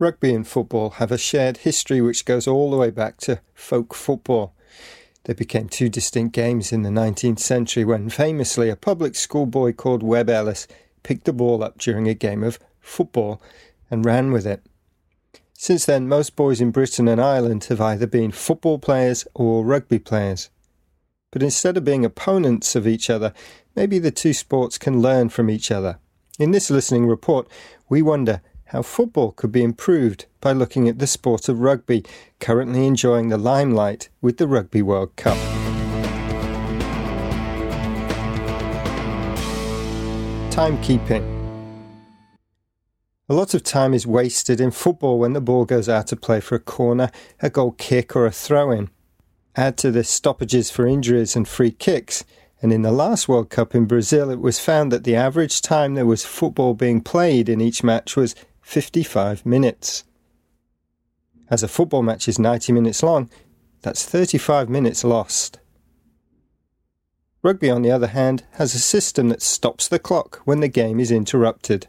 Rugby and football have a shared history which goes all the way back to folk football. They became two distinct games in the 19th century when famously a public school boy called Webb Ellis picked the ball up during a game of football and ran with it. Since then, most boys in Britain and Ireland have either been football players or rugby players. But instead of being opponents of each other, maybe the two sports can learn from each other. In this listening report, we wonder how football could be improved by looking at the sport of rugby, currently enjoying the limelight with the Rugby World Cup. Timekeeping. A lot of time is wasted in football when the ball goes out to play for a corner, a goal kick, or a throw in. Add to this stoppages for injuries and free kicks, and in the last World Cup in Brazil, it was found that the average time there was football being played in each match was 55 minutes. As a football match is 90 minutes long, that's 35 minutes lost. Rugby, on the other hand, has a system that stops the clock when the game is interrupted.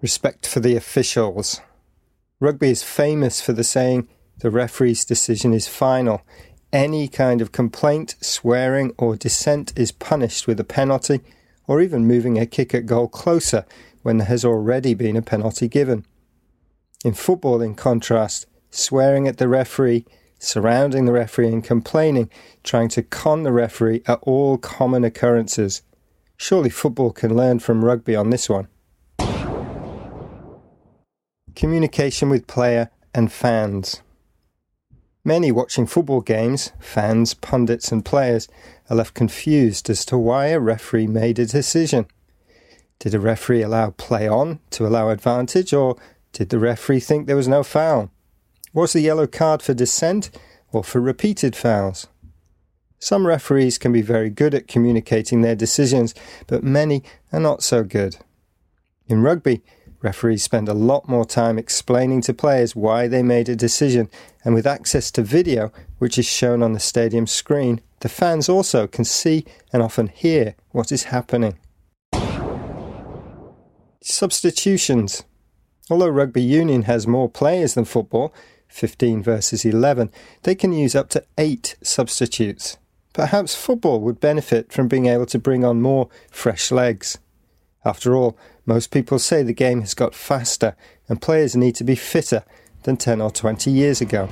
Respect for the officials. Rugby is famous for the saying, the referee's decision is final. Any kind of complaint, swearing, or dissent is punished with a penalty, or even moving a kick at goal closer when there has already been a penalty given. In football, in contrast, swearing at the referee, surrounding the referee, and complaining, trying to con the referee are all common occurrences. Surely football can learn from rugby on this one. Communication with player and fans. Many watching football games, fans, pundits, and players, are left confused as to why a referee made a decision. Did the referee allow play on to allow advantage, or did the referee think there was no foul? Was the yellow card for dissent or for repeated fouls? Some referees can be very good at communicating their decisions, but many are not so good. In rugby, referees spend a lot more time explaining to players why they made a decision, and with access to video, which is shown on the stadium screen, the fans also can see and often hear what is happening. Substitutions. Although rugby union has more players than football, 15 versus 11, they can use up to 8 substitutes. Perhaps football would benefit from being able to bring on more fresh legs. After all, most people say the game has got faster and players need to be fitter than 10 or 20 years ago.